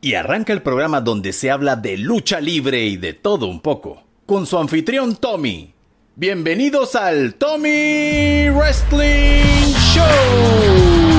Y arranca el programa donde se habla de lucha libre y de todo un poco, con su anfitrión Tommy. Bienvenidos al Tommy Wrestling Show.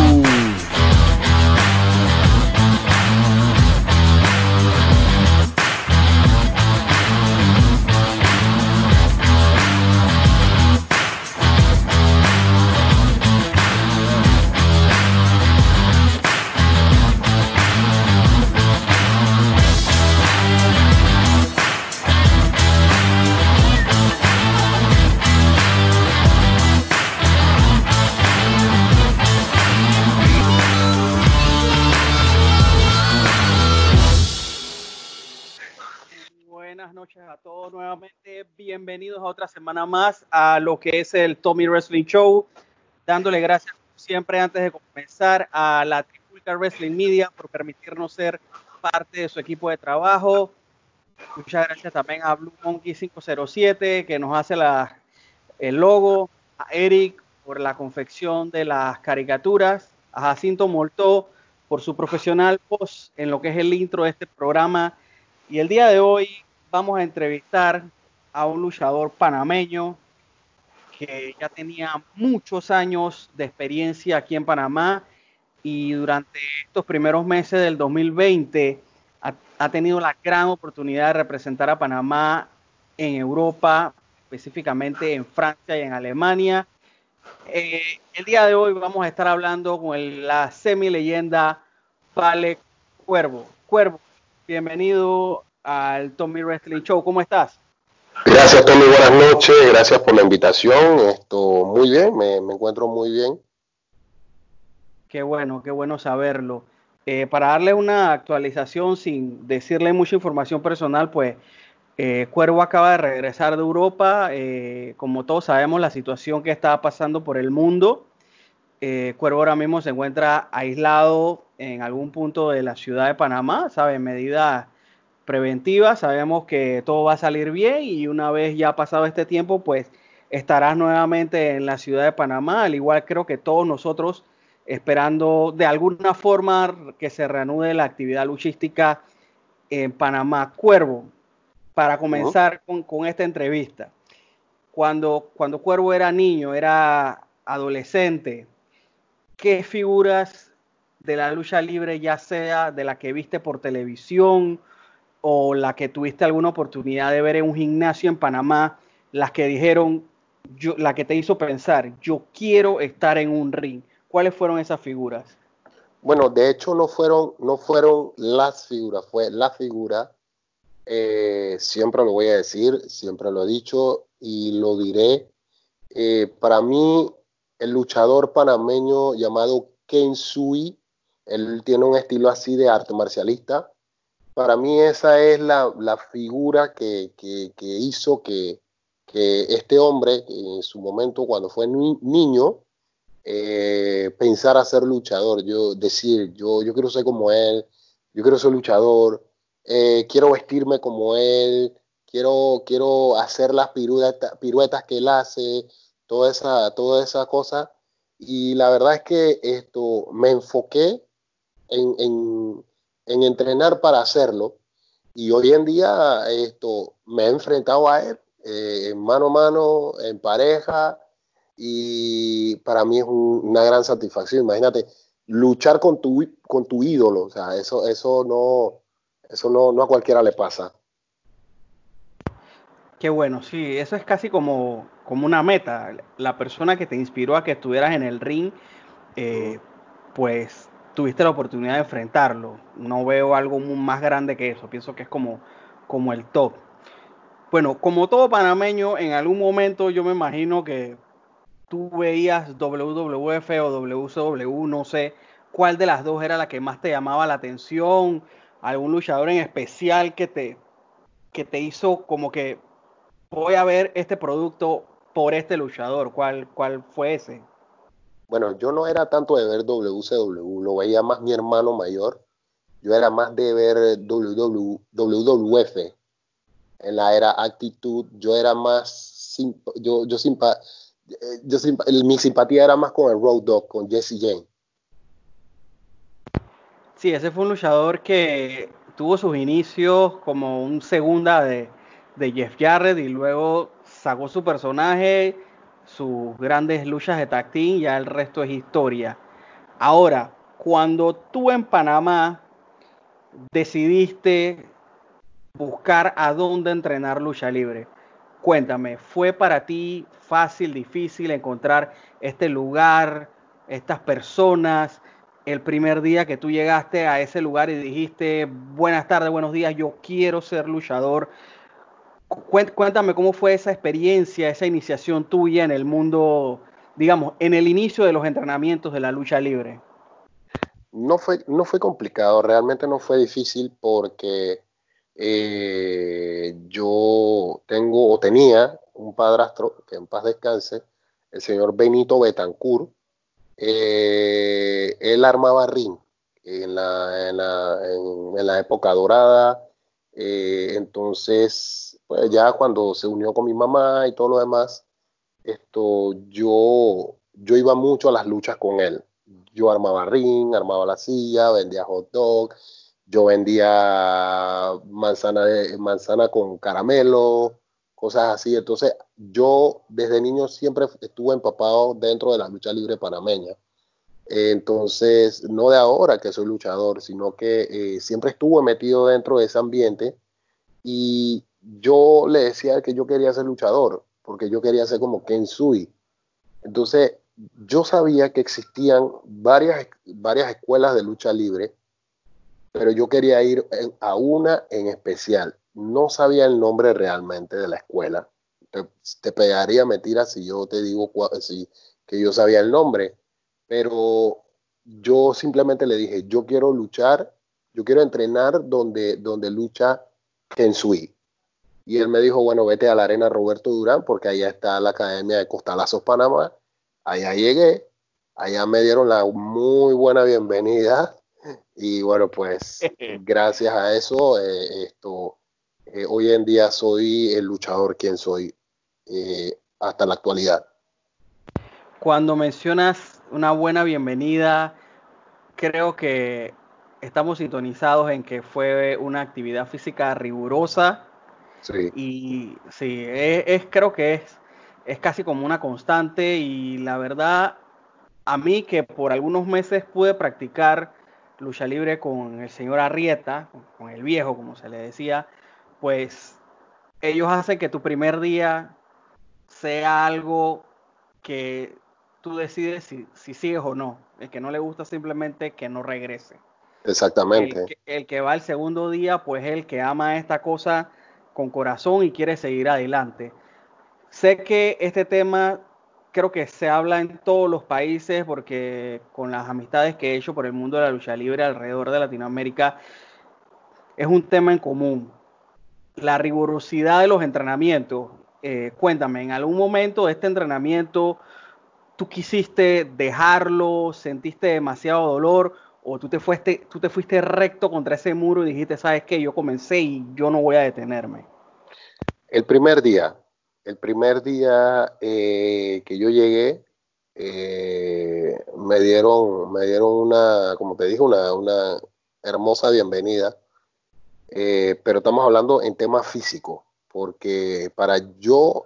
Bienvenidos a otra semana más a lo que es el Tommy Wrestling Show. Dándole gracias siempre antes de comenzar a la Tripulca Wrestling Media por permitirnos ser parte de su equipo de trabajo. Muchas gracias también a Blue Monkey 507 que nos hace la, el logo, a Eric por la confección de las caricaturas, a Jacinto Moltó por su profesional voz en lo que es el intro de este programa. Y el día de hoy vamos a entrevistar a un luchador panameño que ya tenía muchos años de experiencia aquí en Panamá y durante estos primeros meses del 2020 ha, tenido la gran oportunidad de representar a Panamá en Europa, específicamente en Francia y en Alemania. Eh, el día de hoy vamos a estar hablando con la semi leyenda Vale Cuervo. Cuervo, bienvenido al Tommy Wrestling Show. ¿Cómo estás? Gracias, Tommy. Buenas noches. Gracias por la invitación. Esto, muy bien, me, encuentro muy bien. Qué bueno, qué bueno saberlo. Eh, para darle una actualización sin decirle mucha información personal, pues eh, Cuervo acaba de regresar de Europa. Eh, como todos sabemos, la situación que está pasando por el mundo. Cuervo ahora mismo se encuentra aislado en algún punto de la ciudad de Panamá, ¿sabe? Medida preventiva, sabemos que todo va a salir bien y una vez ya pasado este tiempo, pues estarás nuevamente en la ciudad de Panamá, al igual creo que todos nosotros esperando de alguna forma que se reanude la actividad luchística en Panamá. Cuervo, para comenzar con, con, esta entrevista, cuando, cuando Cuervo era niño, era adolescente, ¿qué figuras de la lucha libre, ya sea de la que viste por televisión o la que tuviste alguna oportunidad de ver en un gimnasio en Panamá, las que dijeron, yo, la que te hizo pensar, yo quiero estar en un ring? ¿Cuáles fueron esas figuras? Bueno, de hecho no fueron, no fueron las figuras, fue la figura. Eh, siempre lo voy a decir, siempre lo he dicho y lo diré. Eh, para mí, el luchador panameño llamado Ken Sui, él tiene un estilo así de arte marcialista, para mí esa es la, figura que, hizo que, este hombre, en su momento cuando fue niño, eh, pensara ser luchador. Yo decir, yo, yo quiero ser como él, yo quiero ser luchador, eh, quiero vestirme como él, quiero, quiero hacer las piruetas, piruetas que él hace, toda esa, cosa. Y la verdad es que esto me enfoqué en, en entrenar para hacerlo. Y hoy en día esto me he enfrentado a él eh, mano a mano, en pareja, y para mí es una gran satisfacción. Imagínate, luchar con tu, con tu ídolo, o sea, eso, eso, no, eso no, no a cualquiera le pasa. Qué bueno, sí, eso es casi como, como una meta. La persona que te inspiró a que estuvieras en el ring, eh, pues tuviste la oportunidad de enfrentarlo. No veo algo más grande que eso. Pienso que es como, como el top. Bueno, como todo panameño, en algún momento yo me imagino que tú veías WWF o WCW, no sé cuál de las dos era la que más te llamaba la atención, algún luchador en especial que te, que te hizo como que voy a ver este producto por este luchador, ¿cuál, cuál fue ese? Bueno, yo no era tanto de ver WCW, lo veía más mi hermano mayor. Yo era más de ver WWF en la era Actitud. Yo era más, yo, yo, simpa, yo mi simpatía era más con el Road Dog, con Jesse Jane. Sí, ese fue un luchador que tuvo sus inicios como un segunda de, de Jeff Jarrett y luego sacó su personaje, sus grandes luchas de tag ya el resto es historia. Ahora, cuando tú en Panamá decidiste buscar a dónde entrenar lucha libre, cuéntame, ¿fue para ti fácil, difícil encontrar este lugar, estas personas? El primer día que tú llegaste a ese lugar y dijiste, buenas tardes, buenos días, yo quiero ser luchador. Cuéntame cómo fue esa experiencia, esa iniciación tuya en el mundo, digamos, en el inicio de los entrenamientos de la lucha libre. No fue, no fue complicado, realmente no fue difícil porque eh, yo tengo o tenía un padrastro, que en paz descanse, el señor Benito Betancourt. Eh, él armaba ring en la, en la, en, la época dorada. Eh, entonces, pues ya cuando se unió con mi mamá y todo lo demás, esto, yo, yo iba mucho a las luchas con él. Yo armaba ring, armaba la silla, vendía hot dog, yo vendía manzana, manzana con caramelo, cosas así. Entonces, yo desde niño siempre estuve empapado dentro de la lucha libre panameña. Entonces, no de ahora que soy luchador, sino que eh, siempre estuve metido dentro de ese ambiente y yo le decía que yo quería ser luchador, porque yo quería ser como Ken Sui. Entonces, yo sabía que existían varias, varias escuelas de lucha libre pero yo quería ir a una en especial. No sabía el nombre realmente de la escuela. Te, pegaría mentira si yo te digo si, que yo sabía el nombre, pero yo simplemente le dije, yo quiero luchar, yo quiero entrenar donde, donde lucha Kensui. Y él me dijo, bueno, vete a la arena Roberto Durán, porque allá está la Academia de Costalazos Panamá. Allá llegué, allá me dieron la muy buena bienvenida y bueno, pues gracias a eso, eh, esto, eh, hoy en día soy el luchador quien soy eh, hasta la actualidad. Cuando mencionas una buena bienvenida, creo que estamos sintonizados en que fue una actividad física rigurosa. Sí. Y sí, es, creo que es, es casi como una constante y la verdad, a mí que por algunos meses pude practicar lucha libre con el señor Arrieta, con el viejo, como se le decía, pues ellos hacen que tu primer día sea algo que tú decides si, sigues o no. El que no le gusta simplemente que no regrese. Exactamente. El que, el que va el segundo día, pues el que ama esta cosa con corazón y quiere seguir adelante. Sé que este tema creo que se habla en todos los países porque con las amistades que he hecho por el mundo de la lucha libre alrededor de Latinoamérica es un tema en común. La rigurosidad de los entrenamientos. Eh, cuéntame, ¿en algún momento de este entrenamiento tú quisiste dejarlo, sentiste demasiado dolor o tú te fuiste, tú te fuiste recto contra ese muro y dijiste, sabes qué, yo comencé y yo no voy a detenerme? El primer día, el primer día eh, que yo llegué, eh, me dieron, me dieron una, como te dije, una, hermosa bienvenida. Eh, pero estamos hablando en temas físicos, porque para yo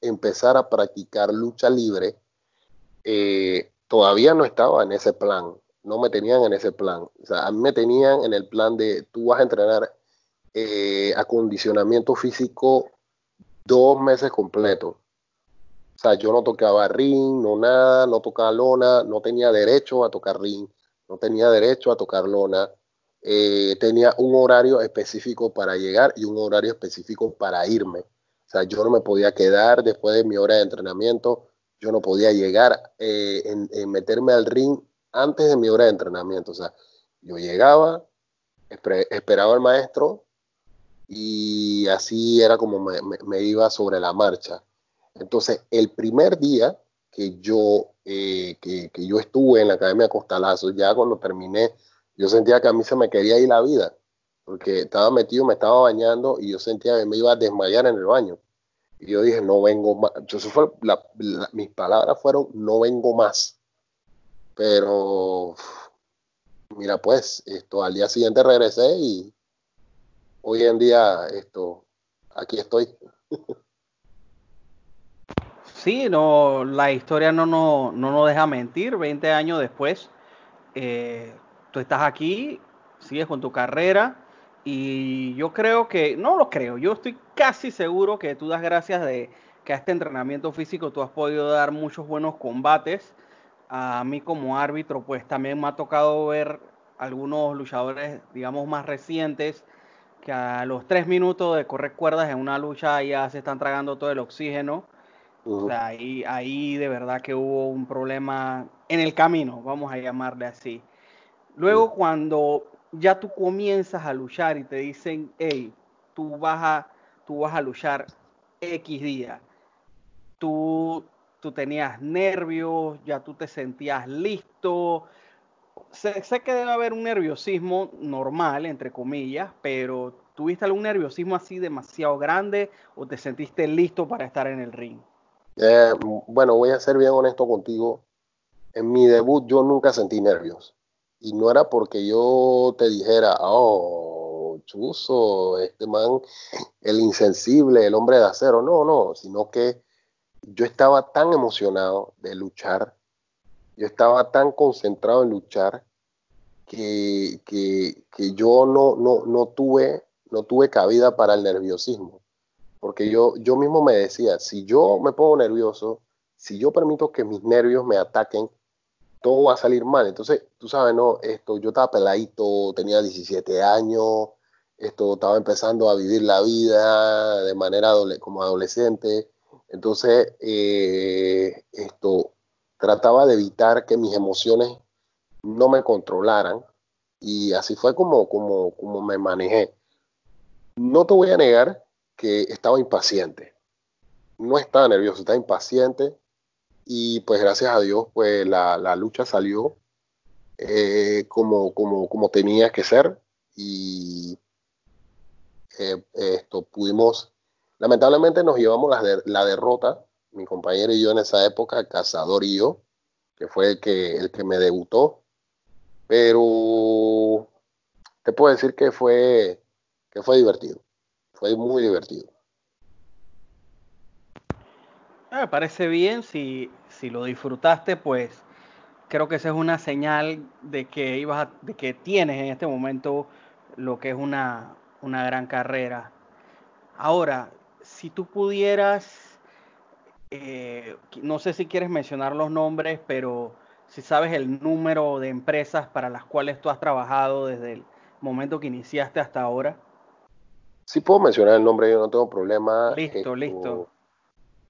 empezar a practicar lucha libre, todavía no estaba en ese plan, no me tenían en ese plan. O sea, a mí me tenían en el plan de tú vas a entrenar acondicionamiento físico dos meses completos. O sea, yo no tocaba ring, no nada, no tocaba lona, no tenía derecho a tocar ring, no tenía derecho a tocar lona. Eh, tenía un horario específico para llegar y un horario específico para irme. O sea, yo no me podía quedar después de mi hora de entrenamiento, yo no podía llegar eh, en, meterme al ring antes de mi hora de entrenamiento. O sea, yo llegaba, esperaba al maestro, y así era como me, iba sobre la marcha. Entonces, el primer día que yo, eh, que, yo estuve en la Academia Costalazo, ya cuando terminé, yo sentía que a mí se me quería ir la vida, porque estaba metido, me estaba bañando y yo sentía que me iba a desmayar en el baño. Y yo dije, no vengo más. Entonces fue mis palabras fueron, no vengo más. Pero mira, pues, esto al día siguiente regresé y hoy en día, esto, aquí estoy. Sí, no, la historia no, no, no nos deja mentir. 20 años después, eh, tú estás aquí, sigues con tu carrera y yo creo que, no lo creo, yo estoy casi seguro que tú das gracias de que a este entrenamiento físico tú has podido dar muchos buenos combates. A mí como árbitro, pues también me ha tocado ver algunos luchadores, digamos, más recientes que a los tres minutos de correr cuerdas en una lucha ya se están tragando todo el oxígeno. O sea, ahí, ahí de verdad que hubo un problema en el camino, vamos a llamarle así. Luego cuando ya tú comienzas a luchar y te dicen, hey, tú vas a, tú vas a luchar X día, tú, tú tenías nervios, ya tú te sentías listo, sé, que debe haber un nerviosismo normal, entre comillas, pero ¿tuviste algún nerviosismo así demasiado grande o te sentiste listo para estar en el ring? Eh, bueno, voy a ser bien honesto contigo. En mi debut yo nunca sentí nervios. Y no era porque yo te dijera, oh, chuzo, este man, el insensible, el hombre de acero. No, no, sino que yo estaba tan emocionado de luchar yo estaba tan concentrado en luchar que, yo no, no, no, tuve, no tuve cabida para el nerviosismo. Porque yo, yo mismo me decía, si yo me pongo nervioso, si yo permito que mis nervios me ataquen, todo va a salir mal. Entonces, tú sabes, no, esto, yo estaba peladito, tenía 17 años, esto, estaba empezando a vivir la vida de manera como adolescente. Entonces, eh, esto, trataba de evitar que mis emociones no me controlaran y así fue como, como, como me manejé. No te voy a negar que estaba impaciente. No estaba nervioso, estaba impaciente y pues gracias a Dios pues la, lucha salió eh, como, como, como tenía que ser y eh, esto pudimos, lamentablemente nos llevamos la, la derrota mi compañero y yo en esa época, Cazador y yo, que fue el que, el que me debutó. Pero te puedo decir que fue, que fue divertido. Fue muy divertido. Ah, me parece bien, si, si lo disfrutaste, pues creo que esa es una señal de que ibas de que tienes en este momento lo que es una, una gran carrera. Ahora, si tú pudieras eh, no sé si quieres mencionar los nombres, pero si sabes el número de empresas para las cuales tú has trabajado desde el momento que iniciaste hasta ahora. Sí puedo mencionar el nombre, yo no tengo problema. Listo, listo.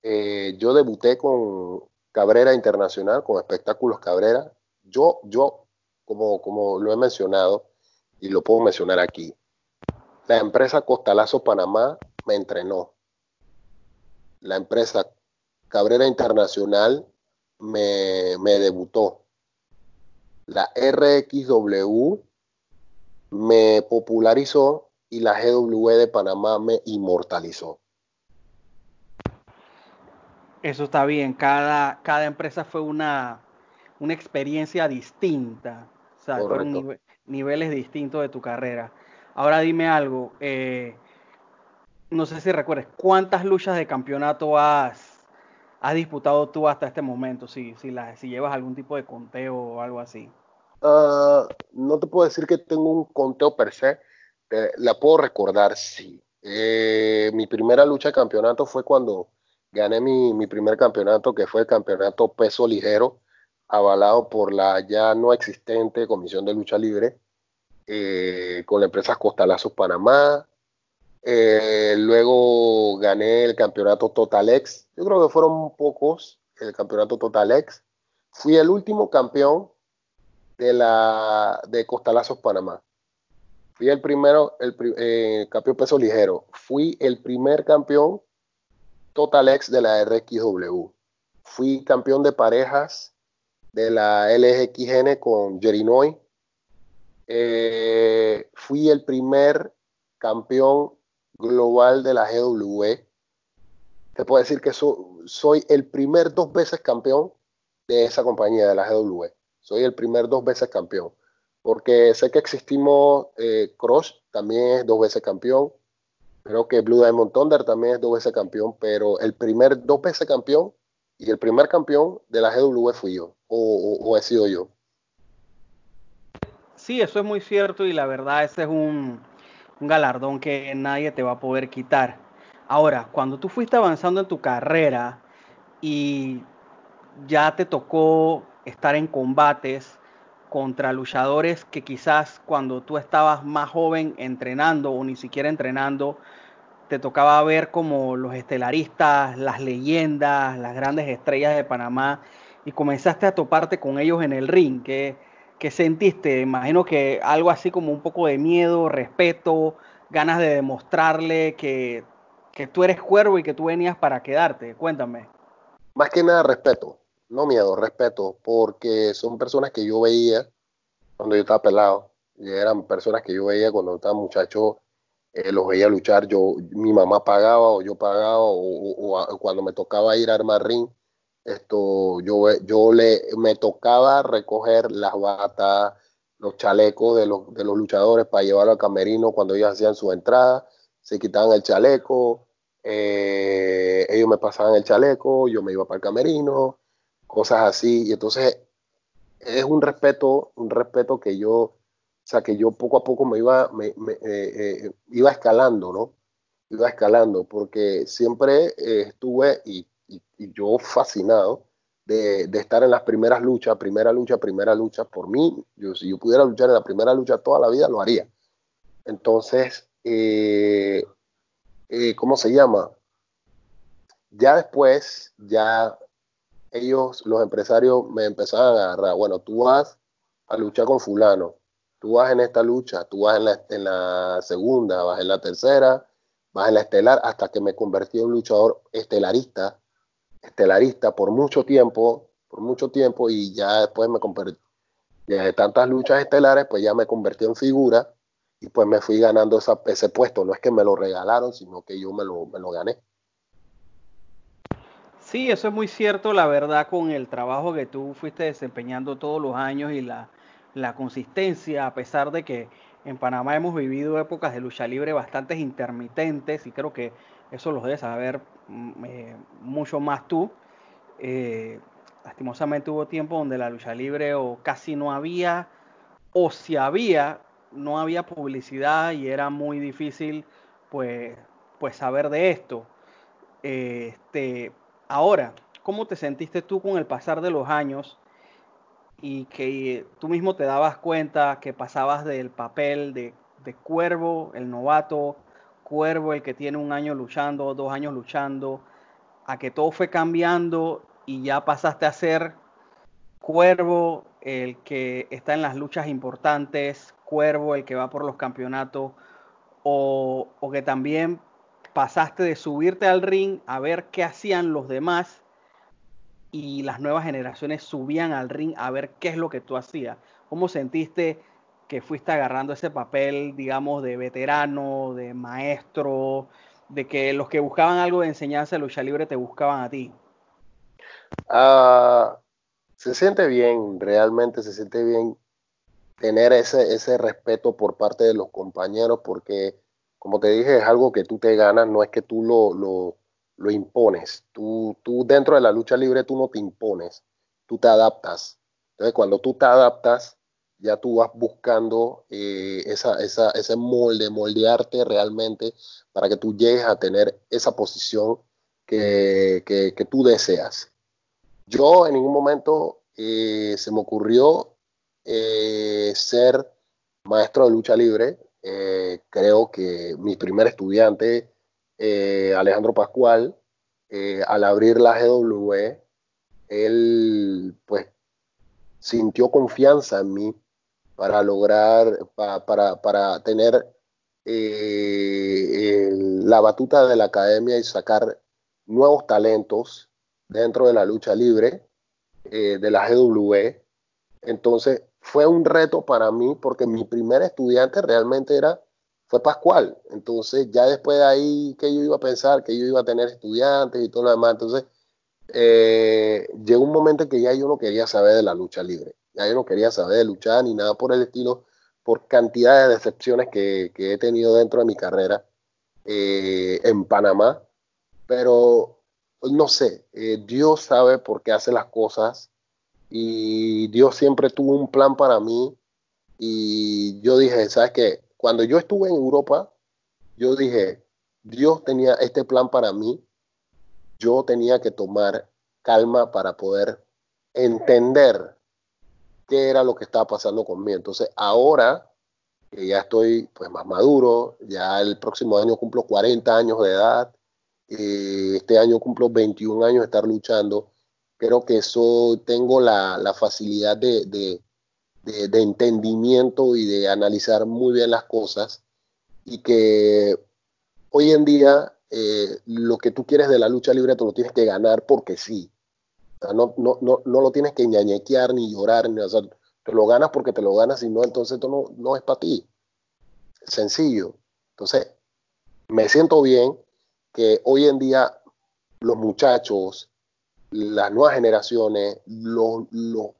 Eh, yo debuté con Cabrera Internacional, con Espectáculos Cabrera. Yo, yo, como, como lo he mencionado, y lo puedo mencionar aquí, la empresa Costalazo Panamá me entrenó. La empresa Cabrera Internacional me, debutó. La RXW me popularizó y la GW de Panamá me inmortalizó. Eso está bien, cada, cada empresa fue una, una experiencia distinta, o sea, fueron niveles distintos de tu carrera. Ahora dime algo, eh, no sé si recuerdes, ¿cuántas luchas de campeonato has, has disputado tú hasta este momento? Si, si, llevas algún tipo de conteo o algo así. Ah, no te puedo decir que tengo un conteo per se. la puedo recordar, sí. Eh, mi primera lucha de campeonato fue cuando gané mi, mi, primer campeonato, que fue el campeonato peso ligero, avalado por la ya no existente Comisión de Lucha Libre, eh, con la empresa Costalazos Panamá, eh, luego gané el campeonato Totalex. Yo creo que fueron pocos el campeonato Totalex. Fui el último campeón de la de Costalazos Panamá. Fui el primero, el eh, campeón peso ligero. Fui el primer campeón Totalex de la RXW. Fui campeón de parejas de la LGXN con Jerinoy. Eh, fui el primer campeón global de la GW. Te puedo decir que soy el primer dos veces campeón de esa compañía, de la GW. Soy el primer dos veces campeón. porque sé que existimos, eh, Crush también es dos veces campeón, creo que Blue Diamond Thunder también es dos veces campeón, pero el primer dos veces campeón y el primer campeón de la GW fui yo, o, he sido yo. Sí, eso es muy cierto y la verdad ese es un, un galardón que nadie te va a poder quitar. Ahora, cuando tú fuiste avanzando en tu carrera y ya te tocó estar en combates contra luchadores que quizás cuando tú estabas más joven entrenando o ni siquiera entrenando, te tocaba ver como los estelaristas, las leyendas, las grandes estrellas de Panamá y comenzaste a toparte con ellos en el ring. ¿Qué, qué sentiste? Imagino que algo así como un poco de miedo, respeto, ganas de demostrarle que, que tú eres cuervo y que tú venías para quedarte. Cuéntame. Más que nada respeto, no miedo, respeto, porque son personas que yo veía cuando yo estaba pelado, y eran personas que yo veía cuando estaba muchacho eh, los veía luchar, yo, mi mamá pagaba o yo pagaba o, cuando me tocaba ir a armar ring, esto, yo, yo le, me tocaba recoger las batas, los chalecos de los, de los luchadores para llevarlo al camerino cuando ellos hacían su entrada, se quitaban el chaleco, eh, ellos me pasaban el chaleco, yo me iba para el camerino, cosas así, y entonces es un respeto, un respeto que yo o sea, que yo poco a poco me iba, me, eh, eh, iba escalando, ¿no? Iba escalando, porque siempre estuve y, yo fascinado de, estar en las primeras luchas, primera lucha, primera lucha. Por mí, si yo pudiera luchar en la primera lucha toda la vida, lo haría. Entonces, ¿cómo se llama? Ya después, ya ellos, los empresarios, me empezaban a agarrar, bueno, tú vas a luchar con fulano, tú vas en esta lucha, tú vas en la, en la segunda, vas en la tercera, vas en la estelar, hasta que me convertí en un luchador estelarista, estelarista por mucho tiempo, por mucho tiempo, y ya después me convertí, de tantas luchas estelares, pues ya me convertí en figura, y pues me fui ganando ese puesto, no es que me lo regalaron, sino que yo me lo, me lo gané. Sí, eso es muy cierto, la verdad, con el trabajo que tú fuiste desempeñando todos los años y la, la consistencia, a pesar de que en Panamá hemos vivido épocas de lucha libre bastante intermitentes y creo que eso lo debes saber mm, eh, mucho más tú. Eh, lastimosamente hubo tiempo donde la lucha libre o casi no había, o si había, no había publicidad y era muy difícil pues, pues saber de esto. este, ahora, ¿cómo te sentiste tú con el pasar de los años? y que tú mismo te dabas cuenta que pasabas del papel de, cuervo, el novato, cuervo, el que tiene un año luchando, dos años luchando, a que todo fue cambiando y ya pasaste a ser cuervo, el que está en las luchas importantes, cuervo, el que va por los campeonatos, o, o que también pasaste de subirte al ring a ver qué hacían los demás y las nuevas generaciones subían al ring a ver qué es lo que tú hacías. ¿Cómo sentiste que fuiste agarrando ese papel, digamos, de veterano, de maestro, de que los que buscaban algo de enseñanza de lucha libre te buscaban a ti? Ah, se siente bien, realmente se siente bien tener ese, ese respeto por parte de los compañeros, porque, como te dije, es algo que tú te ganas, no es que tú lo, lo lo impones. Tú, tú dentro de la lucha libre tú no te impones, tú te adaptas. Entonces cuando tú te adaptas, ya tú vas buscando eh, ese molde, moldearte realmente para que tú llegues a tener esa posición que, que, tú deseas. Yo en ningún momento eh, se me ocurrió eh, ser maestro de lucha libre. creo que mi primer estudiante Alejandro Pascual, al abrir la GW, él pues sintió confianza en mí para lograr, para, tener eh, la batuta de la academia y sacar nuevos talentos dentro de la lucha libre de la GW. Entonces fue un reto para mí porque mi primer estudiante realmente era fue Pascual. Entonces, ya después de ahí, que yo iba a pensar? Que yo iba a tener estudiantes y todo lo demás. Entonces, eh, llegó un momento en que ya yo no quería saber de la lucha libre. Yo no quería saber de luchar ni nada por el estilo, por cantidad de decepciones que, he tenido dentro de mi carrera eh, en Panamá. Pero no sé, eh, Dios sabe por qué hace las cosas y Dios siempre tuvo un plan para mí y yo dije, ¿sabes qué? Cuando yo estuve en Europa, yo dije, Dios tenía este plan para mí, yo tenía que tomar calma para poder entender qué era lo que estaba pasando conmigo. Entonces, ahora que ya estoy pues más maduro, ya el próximo año cumplo 40 años de edad, eh, este año cumplo 21 años de estar luchando, creo que eso tengo la, facilidad de, de, entendimiento y de analizar muy bien las cosas y que hoy en día eh, lo que tú quieres de la lucha libre te lo tienes que ganar porque sí. No, no, no, no, lo tienes que ñañequear ni llorar, ni, o te lo ganas porque te lo ganas y no, entonces esto no, no es para ti. Sencillo. Entonces, me siento bien que hoy en día los muchachos las nuevas generaciones, los,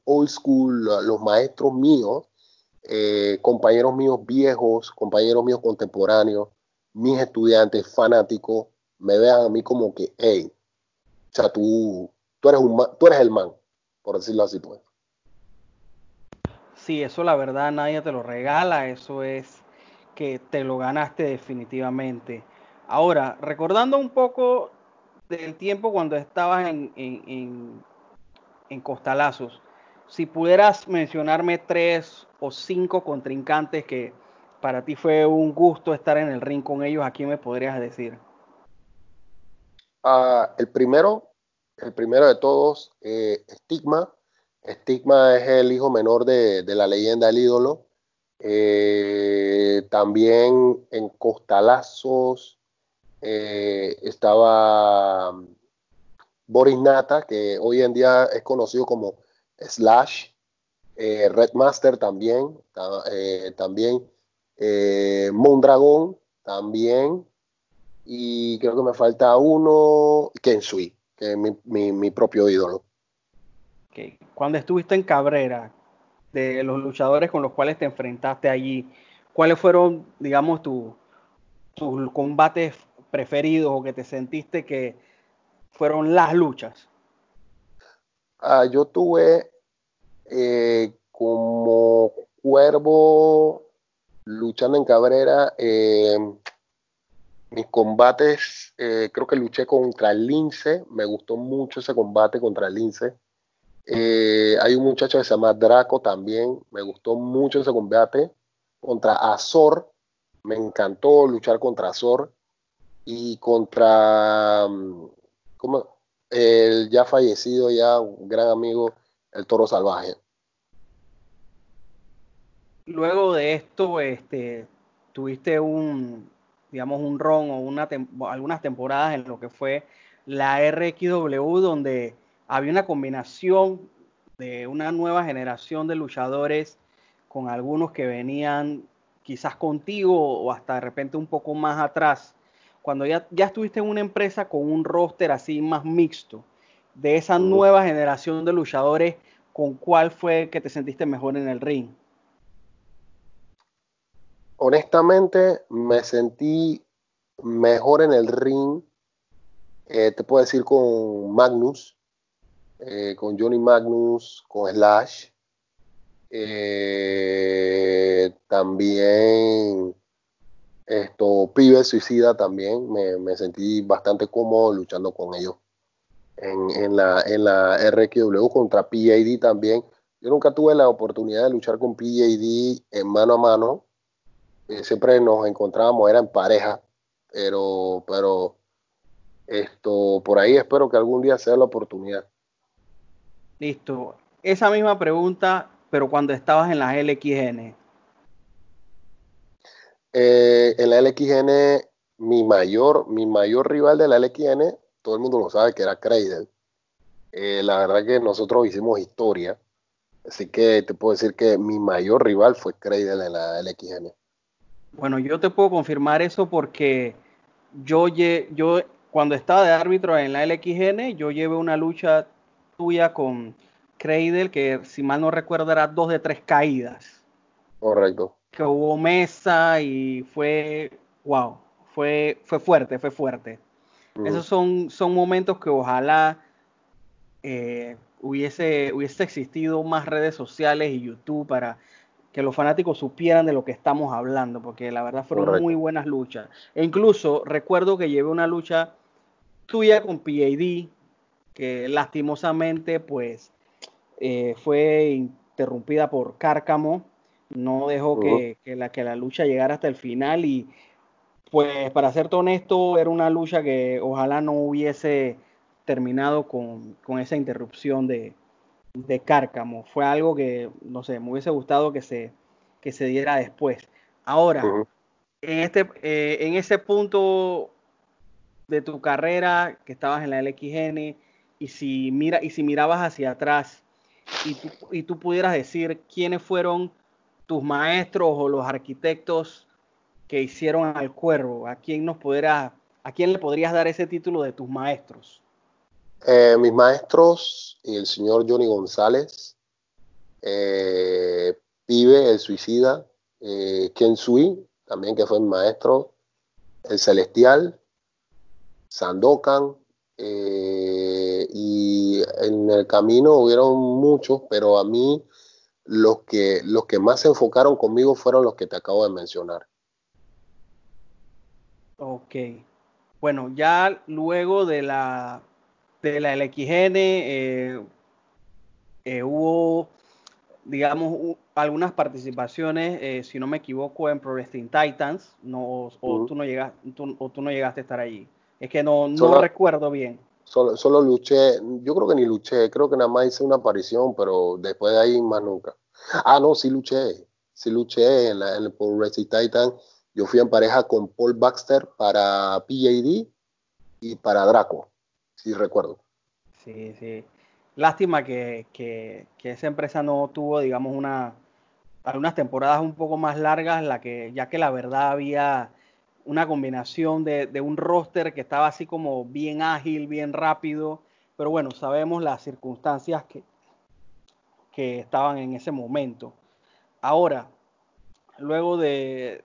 old school, los maestros míos, eh, compañeros míos viejos, compañeros míos contemporáneos, mis estudiantes fanáticos, me vean a mí como que, hey, o sea, tú, tú, eres, un, tú eres el man, por decirlo así, pues. Sí, eso la verdad nadie te lo regala, eso es que te lo ganaste definitivamente. Ahora, recordando un poco del tiempo cuando estabas en, en, en, Costalazos, si pudieras mencionarme tres o cinco contrincantes que para ti fue un gusto estar en el ring con ellos, ¿a quién me podrías decir? Ah, el primero, el primero de todos, eh, Stigma. Stigma es el hijo menor de, de la leyenda del ídolo. Eh, también en Costalazos eh, estaba um, Boris Nata, que hoy en día es conocido como Slash, eh, Red Master también, eh, también eh, Mondragón también, y creo que me falta uno, Kensui, que es mi, propio ídolo. Cuando estuviste en Cabrera, de los luchadores con los cuales te enfrentaste allí, ¿cuáles fueron, digamos, tus combates preferidos o que te sentiste que fueron las luchas? Ah, yo tuve eh, como cuervo luchando en Cabrera, eh, mis combates, eh, creo que luché contra el Lince, me gustó mucho ese combate contra Lince. hay un muchacho que se llama Draco también, me gustó mucho ese combate. Contra Azor, me encantó luchar contra Azor y contra mm, como el ya fallecido, ya un gran amigo, el toro salvaje. Luego de esto, este, tuviste un, digamos, un ron o una algunas temporadas en lo que fue la RXW, donde había una combinación de una nueva generación de luchadores con algunos que venían quizás contigo o hasta de repente un poco más atrás cuando ya, ya estuviste en una empresa con un roster así más mixto, de esa nueva generación de luchadores, ¿con cuál fue que te sentiste mejor en el ring? Honestamente, me sentí mejor en el ring, eh, te puedo decir con Magnus, eh, con Johnny Magnus, con Slash, eh, también esto, Pibe Suicida también, me, sentí bastante cómodo luchando con ellos. En, la, en la RQW contra PAD también. Yo nunca tuve la oportunidad de luchar con PAD en mano a mano. Eh, siempre nos encontrábamos, era en pareja, pero, pero esto, por ahí espero que algún día sea la oportunidad. Listo. Esa misma pregunta, pero cuando estabas en las LXN, eh, en la LXN, mi mayor, mi mayor rival de la LXN, todo el mundo lo sabe que era Cradle. Eh, la verdad que nosotros hicimos historia. Así que te puedo decir que mi mayor rival fue Cradle en la LXN. Bueno, yo te puedo confirmar eso porque yo, yo cuando estaba de árbitro en la LXN, yo llevé una lucha tuya con Cradle, que si mal no recuerdo era dos de tres caídas. Correcto. Que hubo mesa y fue, wow, fue, fue fuerte, fue fuerte. Esos son, son momentos que ojalá eh, hubiese, hubiese existido más redes sociales y YouTube para que los fanáticos supieran de lo que estamos hablando, porque la verdad fueron muy buenas luchas. E incluso recuerdo que llevé una lucha tuya con PAD, que lastimosamente pues eh, fue interrumpida por Cárcamo, no dejó que, la, que la lucha llegara hasta el final y pues para ser honesto era una lucha que ojalá no hubiese terminado con, esa interrupción de, de, Cárcamo. Fue algo que, no sé, me hubiese gustado que se, que se diera después. Ahora, en, este, eh, en ese punto de tu carrera, que estabas en la LXN, y si, mira, y si mirabas hacia atrás y tú, y tú pudieras decir quiénes fueron tus maestros o los arquitectos que hicieron al cuervo, a quién nos pudiera, a quién le podrías dar ese título de tus maestros. Eh, mis maestros, el señor Johnny González, eh, Pibe, el suicida, eh, Ken Sui, también que fue mi maestro, el Celestial, Sandokan, eh, y en el camino hubieron muchos, pero a mí los que, los que más se enfocaron conmigo fueron los que te acabo de mencionar. Ok. Bueno, ya luego de la, de la LXN eh, eh, hubo, digamos, algunas participaciones, si no me equivoco, en Pro Wrestling Titans, no, o, tú no llegaste, o tú no llegaste a estar allí. Es que no, no recuerdo bien. Solo, solo luché, yo creo que ni luché, creo que nada más hice una aparición, pero después de ahí más nunca. Ah, no, sí luché, sí luché en, la, en el Paul Titan. Yo fui en pareja con Paul Baxter para PAD y para Draco, si recuerdo. Sí, sí. Lástima que, que, que, esa empresa no tuvo, digamos, una, algunas temporadas un poco más largas, la que, ya que la verdad había una combinación de, un roster que estaba así como bien ágil, bien rápido, pero bueno, sabemos las circunstancias que, que estaban en ese momento. Ahora, luego de,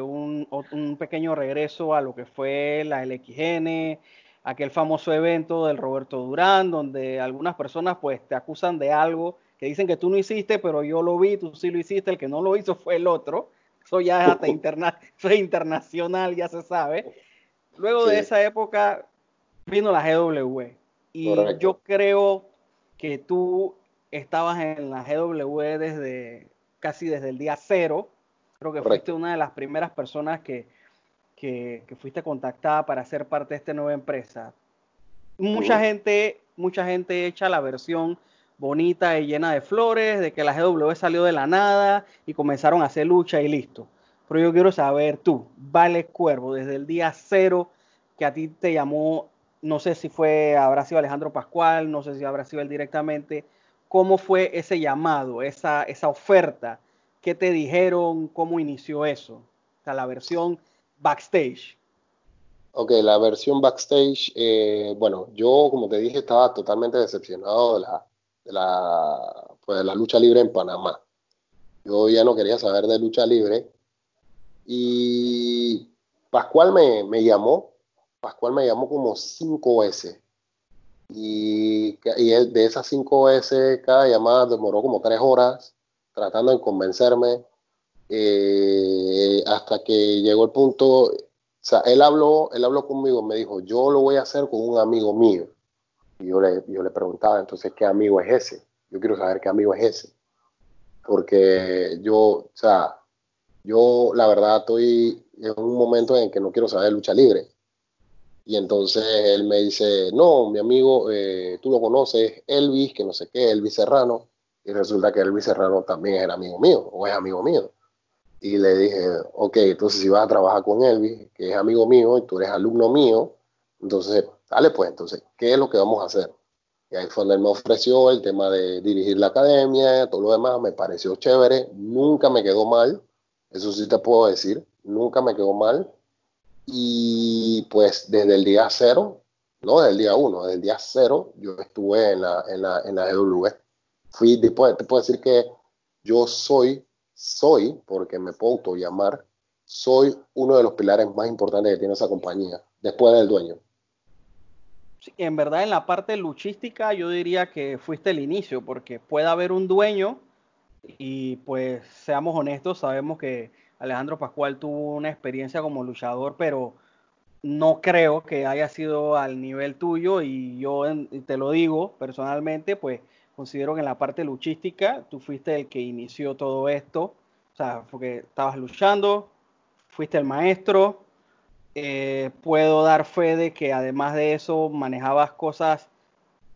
un, un, pequeño regreso a lo que fue la LXN, aquel famoso evento del Roberto Durán, donde algunas personas pues te acusan de algo que dicen que tú no hiciste, pero yo lo vi, tú sí lo hiciste, el que no lo hizo fue el otro. Eso ya es hasta interna internacional, ya se sabe. Luego de esa época vino la GW. Y yo creo que tú estabas en la GW desde casi desde el día cero. Creo que fuiste una de las primeras personas que, que, fuiste contactada para ser parte de esta nueva empresa. Mucha gente, mucha gente echa la versión bonita y llena de flores, de que la GW salió de la nada y comenzaron a hacer lucha y listo. Pero yo quiero saber tú, Vale Cuervo, desde el día cero que a ti te llamó, no sé si fue, habrá sido Alejandro Pascual, no sé si habrá sido él directamente, ¿cómo fue ese llamado, esa, esa oferta? ¿Qué te dijeron? ¿Cómo inició eso? O sea, la versión backstage. Ok, la versión backstage, eh, bueno, yo como te dije estaba totalmente decepcionado de la, de la, pues, de la lucha libre en Panamá. Yo ya no quería saber de lucha libre. Y Pascual me, me llamó, Pascual me llamó como cinco veces. Y, y, de esas cinco veces, cada llamada demoró como tres horas tratando de convencerme. Eh, hasta que llegó el punto, él habló, él habló conmigo, me dijo, yo lo voy a hacer con un amigo mío. Y yo le, yo le preguntaba, entonces, ¿qué amigo es ese? Yo quiero saber qué amigo es ese. Porque yo, o sea, yo la verdad estoy en un momento en que no quiero saber lucha libre. Y entonces él me dice, no, mi amigo, eh, tú lo conoces, Elvis, que no sé qué, Elvis Serrano. Y resulta que Elvis Serrano también era amigo mío, o es amigo mío. Y le dije, ok, entonces si vas a trabajar con Elvis, que es amigo mío, y tú eres alumno mío, entonces Dale, pues entonces, ¿qué es lo que vamos a hacer? Y ahí fue donde él me ofreció el tema de dirigir la academia, todo lo demás, me pareció chévere, nunca me quedó mal, eso sí te puedo decir, nunca me quedó mal. Y pues desde el día cero, no desde el día uno, desde el día cero, yo estuve en la, en la, en la GW. fui, después te puedo decir que yo soy, soy, porque me puedo llamar, soy uno de los pilares más importantes que tiene esa compañía, después del dueño. en verdad en la parte luchística yo diría que fuiste el inicio, porque puede haber un dueño y pues seamos honestos, sabemos que Alejandro Pascual tuvo una experiencia como luchador, pero no creo que haya sido al nivel tuyo y yo te lo digo personalmente, pues considero que en la parte luchística tú fuiste el que inició todo esto, o sea, porque estabas luchando, fuiste el maestro, eh, puedo dar fe de que además de eso manejabas cosas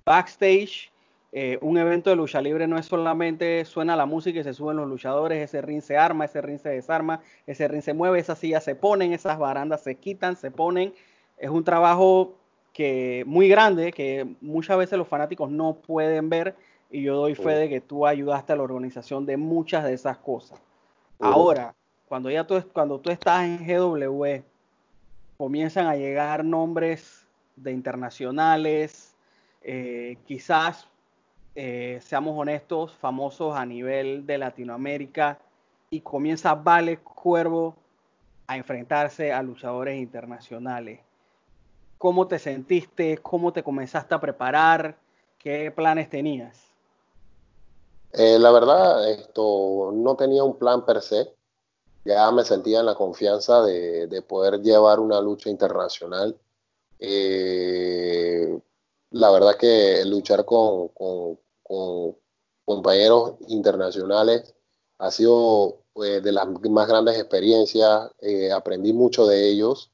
backstage. Eh, un evento de lucha libre no es solamente suena la música y se suben los luchadores, ese ring se arma, ese ring se desarma, ese ring se mueve, esas sillas se ponen, esas barandas se quitan, se ponen. Es un trabajo que muy grande que muchas veces los fanáticos no pueden ver y yo doy fe de que tú ayudaste a la organización de muchas de esas cosas. Ahora, cuando ya tú, cuando tú estás en GW, comienzan a llegar nombres de internacionales, eh, quizás eh, seamos honestos, famosos a nivel de Latinoamérica y comienza Vale Cuervo a enfrentarse a luchadores internacionales. ¿Cómo te sentiste? ¿Cómo te comenzaste a preparar? ¿Qué planes tenías? Eh, la verdad, esto no tenía un plan per se. Ya me sentía en la confianza de, poder llevar una lucha internacional. Eh, la verdad que luchar con, con compañeros internacionales. Ha sido pues, de las más grandes experiencias, eh, aprendí mucho de ellos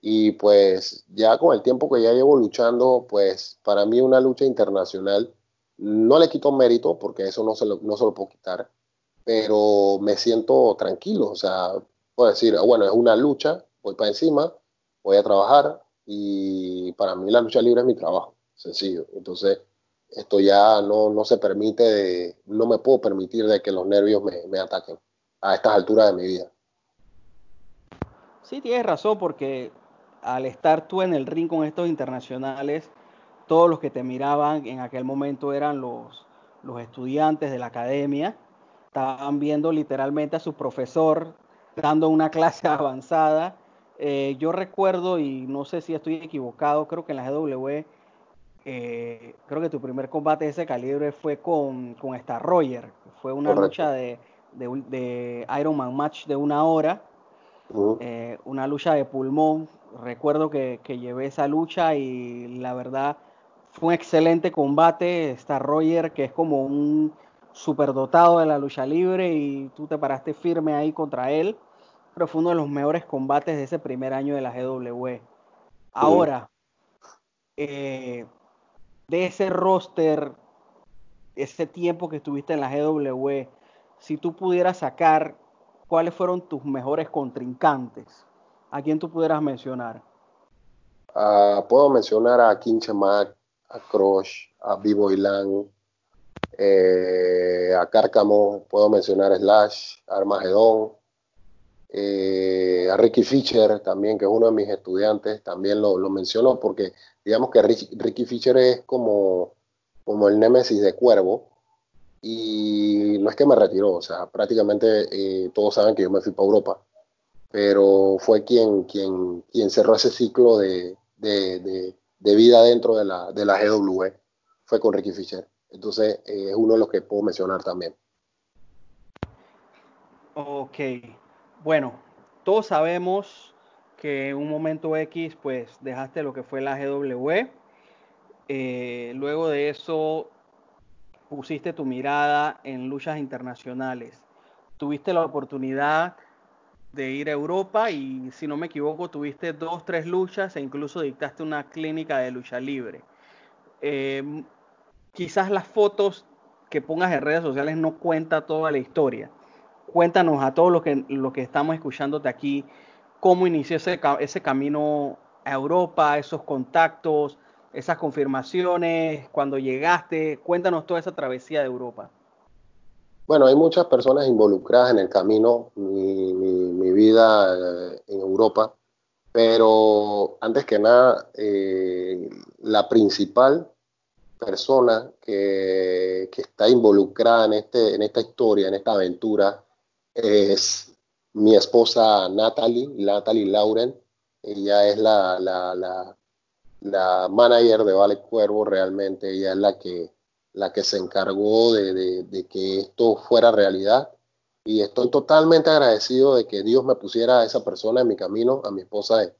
y pues ya con el tiempo que ya llevo luchando, pues para mí una lucha internacional no le quito mérito porque eso no se lo, no se lo puedo quitar, pero me siento tranquilo, o sea, puedo decir, bueno, es una lucha, voy para encima, voy a trabajar y para mí la lucha libre es mi trabajo, sencillo. Entonces, esto ya no, no se permite, no me puedo permitir de que los nervios me, me ataquen a estas alturas de mi vida. Sí, tienes razón, porque al estar tú en el ring con estos internacionales, todos los que te miraban en aquel momento eran los, los estudiantes de la academia, estaban viendo literalmente a su profesor dando una clase avanzada. Eh, yo recuerdo, y no sé si estoy equivocado, creo que en la GW eh, creo que tu primer combate de ese calibre fue con, con Star Roger. Fue una lucha de, de, Iron Man Match de una hora. Eh, una lucha de pulmón. Recuerdo que, que, llevé esa lucha y la verdad fue un excelente combate. Star Roger, que es como un superdotado de la lucha libre y tú te paraste firme ahí contra él. Pero fue uno de los mejores combates de ese primer año de la GW. Ahora, eh, de ese roster, ese tiempo que estuviste en la GW, si tú pudieras sacar cuáles fueron tus mejores contrincantes, ¿a quién tú pudieras mencionar? Ah, puedo mencionar a Kinchemac, a Crush, a Vivo Ilan, eh, a Cárcamo, puedo mencionar Slash, a Armagedón, eh, a Ricky Fischer también, que es uno de mis estudiantes, también lo, lo menciono porque digamos que Ricky, Fischer es como, como el némesis de Cuervo, y no es que me retiró, o sea, prácticamente eh, todos saben que yo me fui para Europa, pero fue quien, quien, quien cerró ese ciclo de, vida dentro de la, de la GW, fue con Ricky Fischer. Entonces eh, es uno de los que puedo mencionar también. Ok, bueno, todos sabemos que en un momento X pues dejaste lo que fue la GW. Eh, luego de eso pusiste tu mirada en luchas internacionales. Tuviste la oportunidad de ir a Europa y si no me equivoco tuviste dos, tres luchas e incluso dictaste una clínica de lucha libre. Eh, quizás las fotos que pongas en redes sociales no cuenta toda la historia. Cuéntanos a todos los que, los que estamos escuchándote aquí cómo inició ese, ese camino a Europa, esos contactos, esas confirmaciones, cuando llegaste. Cuéntanos toda esa travesía de Europa. Bueno, hay muchas personas involucradas en el camino, mi, mi, vida eh, en Europa, pero antes que nada, eh, la principal persona que, está involucrada en, este, en esta historia, en esta aventura, es mi esposa Natalie, Natalie Lauren. Ella es la, la, la, la manager de Vale Cuervo, realmente ella es la que, la que se encargó de, de, que esto fuera realidad. Y estoy totalmente agradecido de que Dios me pusiera a esa persona en mi camino, a mi esposa de,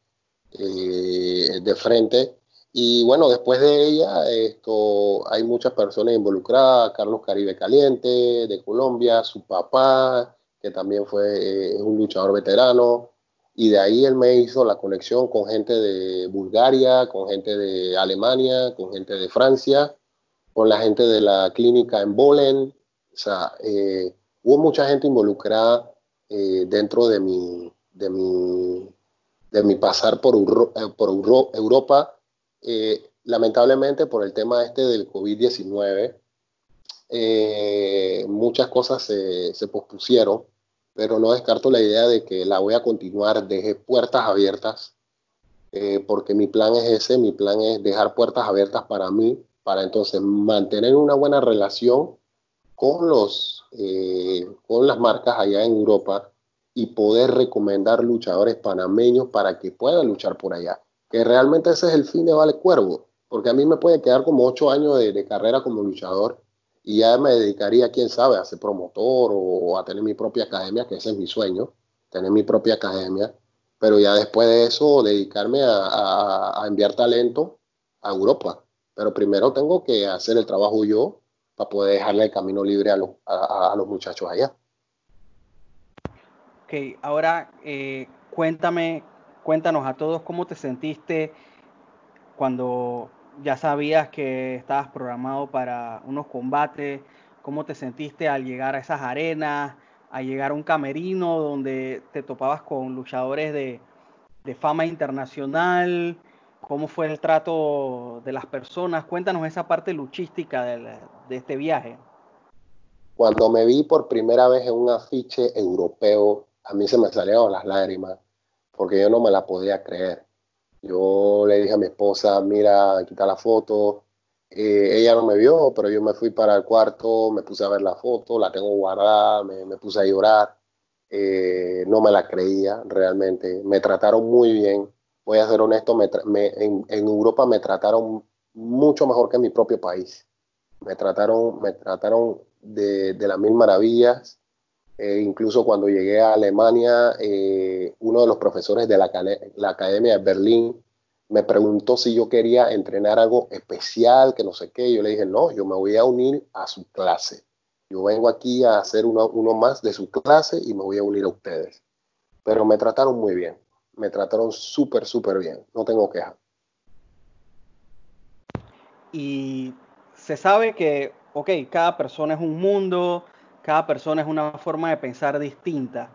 eh, de frente. Y bueno, después de ella, esto, hay muchas personas involucradas, Carlos Caribe Caliente, de Colombia, su papá, que también fue eh, un luchador veterano, y de ahí él me hizo la conexión con gente de Bulgaria, con gente de Alemania, con gente de Francia, con la gente de la clínica en Bolen, o sea, eh, hubo mucha gente involucrada eh, dentro de mi, de mi, de mi pasar por, eh, por Europa, eh, lamentablemente por el tema este del COVID-19, eh, muchas cosas se, se, pospusieron, pero no descarto la idea de que la voy a continuar, deje puertas abiertas, eh, porque mi plan es ese, mi plan es dejar puertas abiertas para mí, para entonces mantener una buena relación con, los, eh, con las marcas allá en Europa y poder recomendar luchadores panameños para que puedan luchar por allá. Que realmente ese es el fin de Vale Cuervo, porque a mí me puede quedar como ocho años de, carrera como luchador y ya me dedicaría, quién sabe, a ser promotor o, a tener mi propia academia, que ese es mi sueño, tener mi propia academia, pero ya después de eso dedicarme a enviar talento a Europa. Pero primero tengo que hacer el trabajo yo para poder dejarle el camino libre a, los, a, a los muchachos allá. Ok, ahora eh, cuéntame, cuéntanos a todos cómo te sentiste cuando ya sabías que estabas programado para unos combates, cómo te sentiste al llegar a esas arenas, a llegar a un camerino donde te topabas con luchadores de, de fama internacional, cómo fue el trato de las personas, cuéntanos esa parte luchística de, de este viaje. Cuando me vi por primera vez en un afiche europeo, a mí se me salieron las lágrimas, porque yo no me la podía creer yo le dije a mi esposa, mira, quita la foto. Eh, ella no me vio, pero yo me fui para el cuarto, me puse a ver la foto, la tengo guardada, me, puse a llorar. Eh, no me la creía realmente. Me trataron muy bien. Voy a ser honesto, en, Europa me trataron mucho mejor que en mi propio país. Me trataron, me trataron de, las mil maravillas. Eh, incluso cuando llegué a Alemania, eh, uno de los profesores de la, la, Academia de Berlín me preguntó si yo quería entrenar algo especial, que no sé qué. Yo le dije, no, yo me voy a unir a su clase. Yo vengo aquí a hacer uno, uno más de su clase y me voy a unir a ustedes. Pero me trataron muy bien. Me trataron súper, súper bien. No tengo queja. Y se sabe que, ok, cada persona es un mundo, cada persona es una forma de pensar distinta.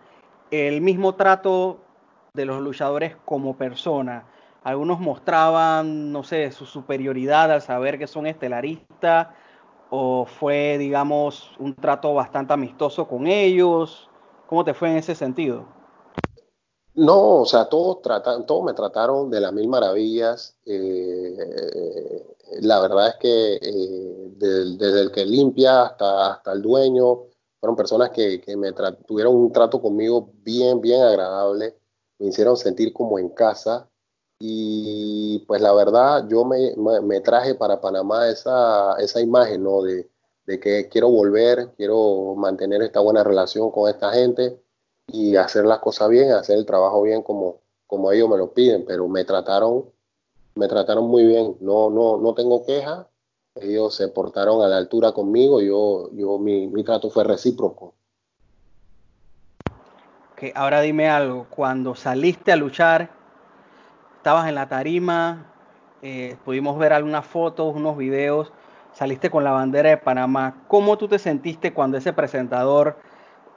El mismo trato de los luchadores como persona. Algunos mostraban, no sé, su superioridad al saber que son estelaristas, o fue, digamos, un trato bastante amistoso con ellos. ¿Cómo te fue en ese sentido? No, o sea, todos, tratan, todos me trataron de las mil maravillas. Eh, la verdad es que eh, desde, desde el que limpia hasta, hasta el dueño, fueron personas que, que me tuvieron un trato conmigo bien, bien agradable, me hicieron sentir como en casa y pues la verdad yo me, me traje para Panamá esa, esa imagen, ¿no? De, de, que quiero volver, quiero mantener esta buena relación con esta gente y hacer las cosas bien, hacer el trabajo bien como, como ellos me lo piden, pero me trataron, me trataron muy bien, no, no, no tengo queja ellos se portaron a la altura conmigo, yo, yo mi, mi trato fue recíproco. Okay, ahora dime algo, cuando saliste a luchar, estabas en la tarima, eh, pudimos ver algunas fotos, unos videos, saliste con la bandera de Panamá. ¿Cómo tú te sentiste cuando ese presentador,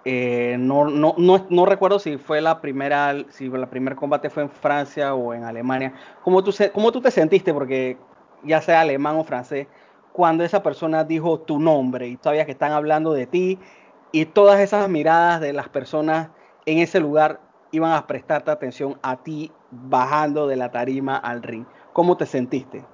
eh, no, no, no, no, recuerdo si fue la primera, si el primer combate fue en Francia o en Alemania, ¿cómo tú, cómo tú te sentiste? Porque ya sea alemán o francés, cuando esa persona dijo tu nombre y todavía que están hablando de ti y todas esas miradas de las personas en ese lugar iban a prestarte atención a ti bajando de la tarima al ring. ¿Cómo te sentiste?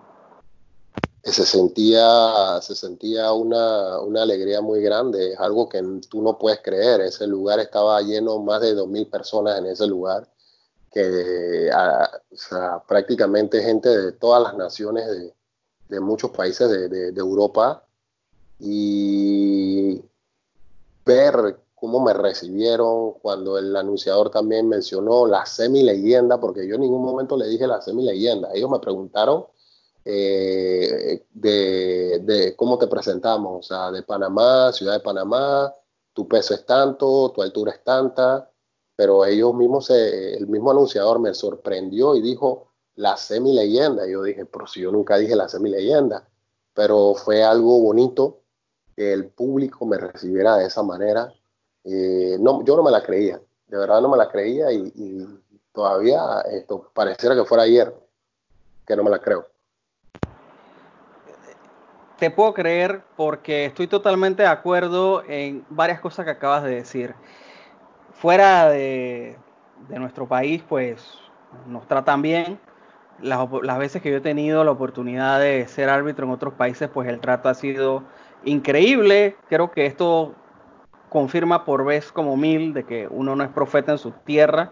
Se sentía, se sentía una, una, alegría muy grande, es algo que tú no puedes creer, ese lugar estaba lleno, más de 2.000 personas en ese lugar, que prácticamente gente de todas las naciones de, de muchos países de, de, Europa y ver cómo me recibieron cuando el anunciador también mencionó la semi leyenda, porque yo en ningún momento le dije la semi leyenda, ellos me preguntaron eh, de, cómo te presentamos, o sea, de Panamá, ciudad de Panamá, tu peso es tanto, tu altura es tanta, pero ellos mismos, el mismo anunciador me sorprendió y dijo la semi leyenda. Yo dije, pero si yo nunca dije la semi leyenda, pero fue algo bonito que el público me recibiera de esa manera. Eh, no, yo no me la creía, de verdad no me la creía y, y todavía esto pareciera que fuera ayer, que no me la creo te puedo creer porque estoy totalmente de acuerdo en varias cosas que acabas de decir. Fuera de, nuestro país, pues nos tratan bien. Las, veces que yo he tenido la oportunidad de ser árbitro en otros países, pues el trato ha sido increíble. Creo que esto confirma por vez como mil de que uno no es profeta en su tierra.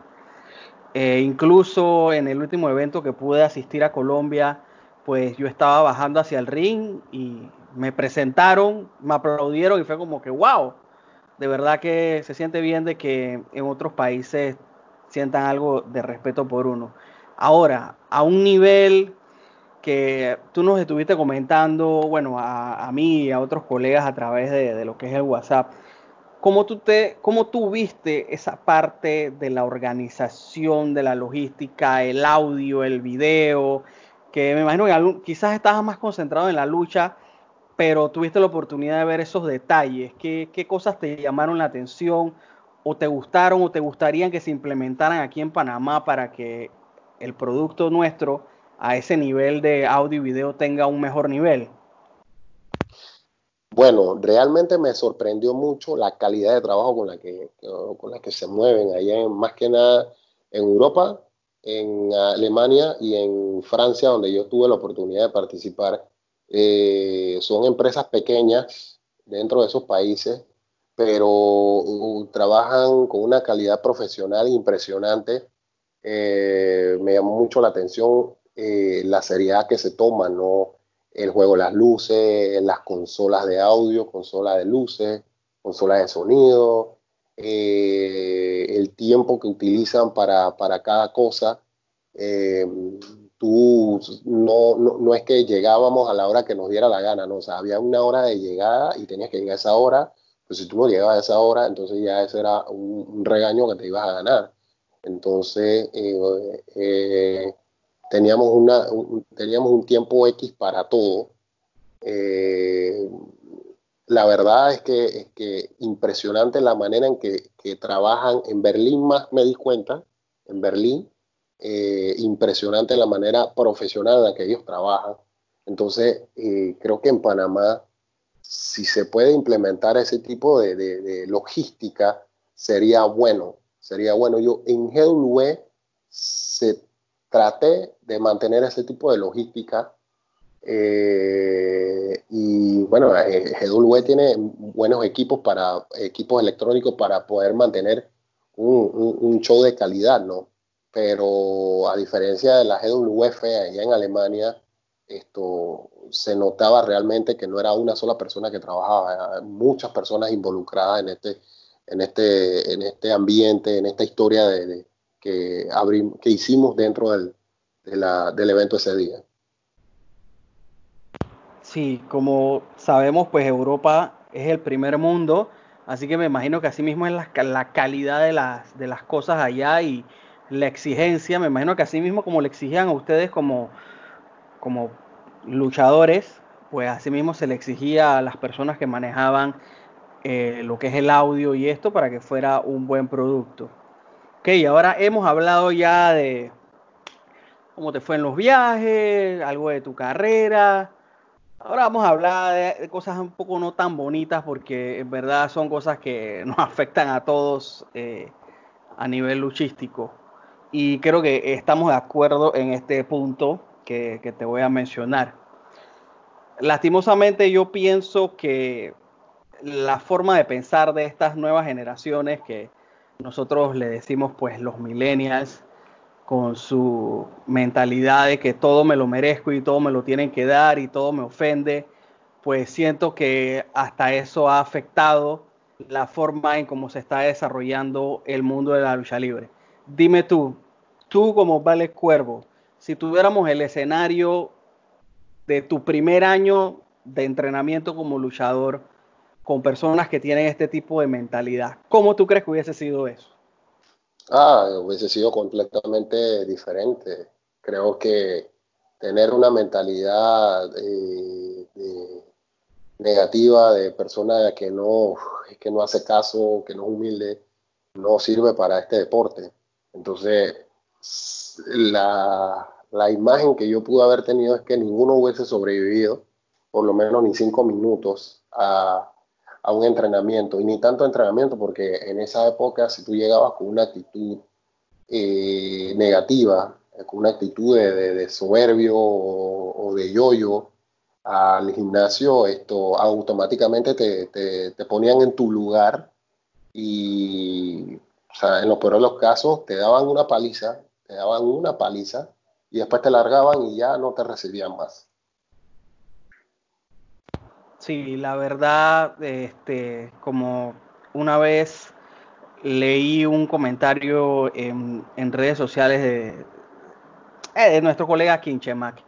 Eh, incluso en el último evento que pude asistir a Colombia, pues yo estaba bajando hacia el ring y me presentaron, me aplaudieron y fue como que, wow, de verdad que se siente bien de que en otros países sientan algo de respeto por uno. Ahora, a un nivel que tú nos estuviste comentando, bueno, a, mí y a otros colegas a través de, lo que es el WhatsApp, ¿cómo tú, te, ¿cómo tú viste esa parte de la organización, de la logística, el audio, el video, que me imagino que quizás estabas más concentrado en la lucha, pero tuviste la oportunidad de ver esos detalles. ¿Qué, cosas te llamaron la atención o te gustaron o te gustarían que se implementaran aquí en Panamá para que el producto nuestro a ese nivel de audio y video tenga un mejor nivel? Bueno, realmente me sorprendió mucho la calidad de trabajo con la que, con la que se mueven allá, más que nada en Europa en Alemania y en Francia, donde yo tuve la oportunidad de participar. Eh, son empresas pequeñas dentro de esos países, pero uh, trabajan con una calidad profesional impresionante. Eh, me llamó mucho la atención eh, la seriedad que se toma, ¿no? El juego de las luces, las consolas de audio, consolas de luces, consolas de sonido, eh, el tiempo que utilizan para, para cada cosa. Eh, tú no, no, es que llegábamos a la hora que nos diera la gana, no, o sea, había una hora de llegada y tenías que llegar a esa hora, pues si tú no llegabas a esa hora, entonces ya ese era un, regaño que te ibas a ganar. Entonces, eh, teníamos, una, teníamos un tiempo X para todo la verdad es que, es que impresionante la manera en que, trabajan. En Berlín más me di cuenta, en Berlín, eh, impresionante la manera profesional en la que ellos trabajan. Entonces, eh, creo que en Panamá, si se puede implementar ese tipo de, logística, sería bueno. Sería bueno. Yo en GW se traté de mantener ese tipo de logística eh, y bueno, eh, GW tiene buenos equipos para equipos electrónicos para poder mantener un, show de calidad, ¿no? Pero a diferencia de la GWF allá en Alemania, esto se notaba realmente que no era una sola persona que trabajaba, muchas personas involucradas en este, en este, en este ambiente, en esta historia de, que, que hicimos dentro del, del evento ese día. Sí, como sabemos, pues Europa es el primer mundo, así que me imagino que así mismo es la, la calidad de las, de las cosas allá y la exigencia, me imagino que así mismo como le exigían a ustedes como, como luchadores, pues así mismo se le exigía a las personas que manejaban eh, lo que es el audio y esto para que fuera un buen producto. Ok, ahora hemos hablado ya de cómo te fue en los viajes, algo de tu carrera, Ahora vamos a hablar de, cosas un poco no tan bonitas porque en verdad son cosas que nos afectan a todos eh, a nivel luchístico. Y creo que estamos de acuerdo en este punto que, te voy a mencionar. lastimosamente yo pienso que la forma de pensar de estas nuevas generaciones que nosotros le decimos pues los millennials con su mentalidad de que todo me lo merezco y todo me lo tienen que dar y todo me ofende, pues siento que hasta eso ha afectado la forma en cómo se está desarrollando el mundo de la lucha libre. Dime tú, tú como Vale Cuervo, si tuviéramos el escenario de tu primer año de entrenamiento como luchador con personas que tienen este tipo de mentalidad, ¿cómo tú crees que hubiese sido eso? Ah, hubiese sido completamente diferente. Creo que tener una mentalidad eh, negativa de persona que no, que no hace caso, que no es humilde, no sirve para este deporte. Entonces, la, la imagen que yo pude haber tenido es que ninguno hubiese sobrevivido, por lo menos ni cinco minutos, a, a un entrenamiento. Y ni tanto entrenamiento, porque en esa época, si tú llegabas con una actitud eh, negativa, con una actitud de, soberbio o, de yoyo al gimnasio, esto automáticamente te, te, ponían en tu lugar y o sea, en los peores los casos te daban una paliza, te daban una paliza y después te largaban y ya no te recibían más. Sí, la verdad, este, como una vez leí un comentario en, redes sociales de, eh, de nuestro colega Kinchemac,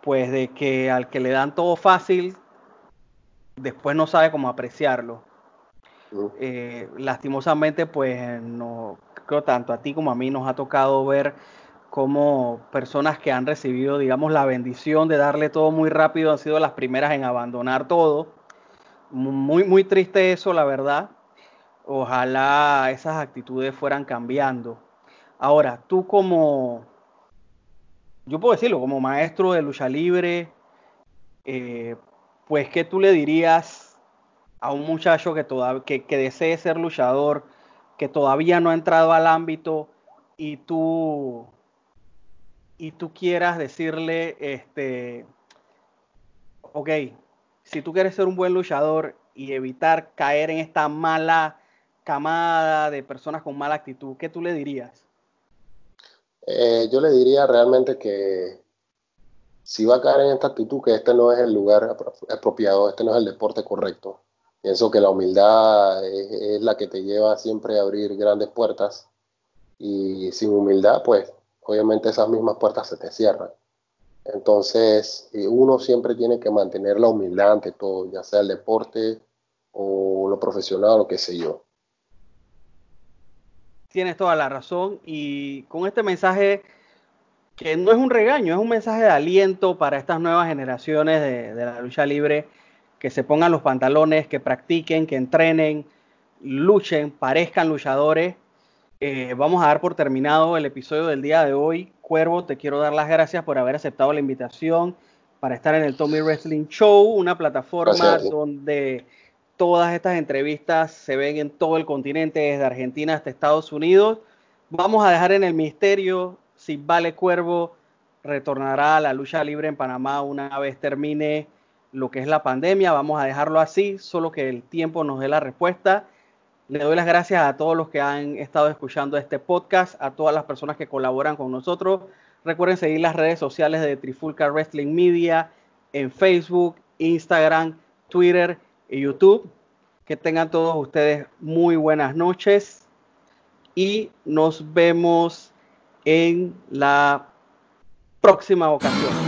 pues de que al que le dan todo fácil, después no sabe cómo apreciarlo. Eh, lastimosamente, pues no creo tanto a ti como a mí nos ha tocado ver cómo personas que han recibido, digamos, la bendición de darle todo muy rápido han sido las primeras en abandonar todo. Muy, muy triste eso, la verdad. Ojalá esas actitudes fueran cambiando. Ahora, tú como, yo puedo decirlo, como maestro de lucha libre, eh, pues, ¿qué tú le dirías a un muchacho que, que, desee ser luchador, que todavía no ha entrado al ámbito y tú, y tú quieras decirle, este, ok, si tú quieres ser un buen luchador y evitar caer en esta mala camada de personas con mala actitud, ¿qué tú le dirías? Eh, yo le diría realmente que si va a caer en esta actitud, que este no es el lugar apropiado, este no es el deporte correcto. Pienso que la humildad es, la que te lleva siempre a abrir grandes puertas y sin humildad, pues obviamente esas mismas puertas se te cierran. Entonces, eh, uno siempre tiene que mantener la humildad ante todo, ya sea el deporte o lo profesional o qué sé yo. Tienes toda la razón y con este mensaje que no es un regaño, es un mensaje de aliento para estas nuevas generaciones de, de la lucha libre que se pongan los pantalones, que practiquen, que entrenen, luchen, parezcan luchadores. Eh, vamos a dar por terminado el episodio del día de hoy. Cuervo, te quiero dar las gracias por haber aceptado la invitación para estar en el Tommy Wrestling Show, una plataforma donde todas estas entrevistas se ven en todo el continente, desde Argentina hasta Estados Unidos. Vamos a dejar en el misterio si Vale Cuervo retornará a la lucha libre en Panamá una vez termine lo que es la pandemia. Vamos a dejarlo así, solo que el tiempo nos dé la respuesta. Le doy las gracias a todos los que han estado escuchando este podcast, a todas las personas que colaboran con nosotros. Recuerden seguir las redes sociales de Trifulca Wrestling Media en Facebook, Instagram, Twitter y YouTube. Que tengan todos ustedes muy buenas noches y nos vemos en la próxima ocasión.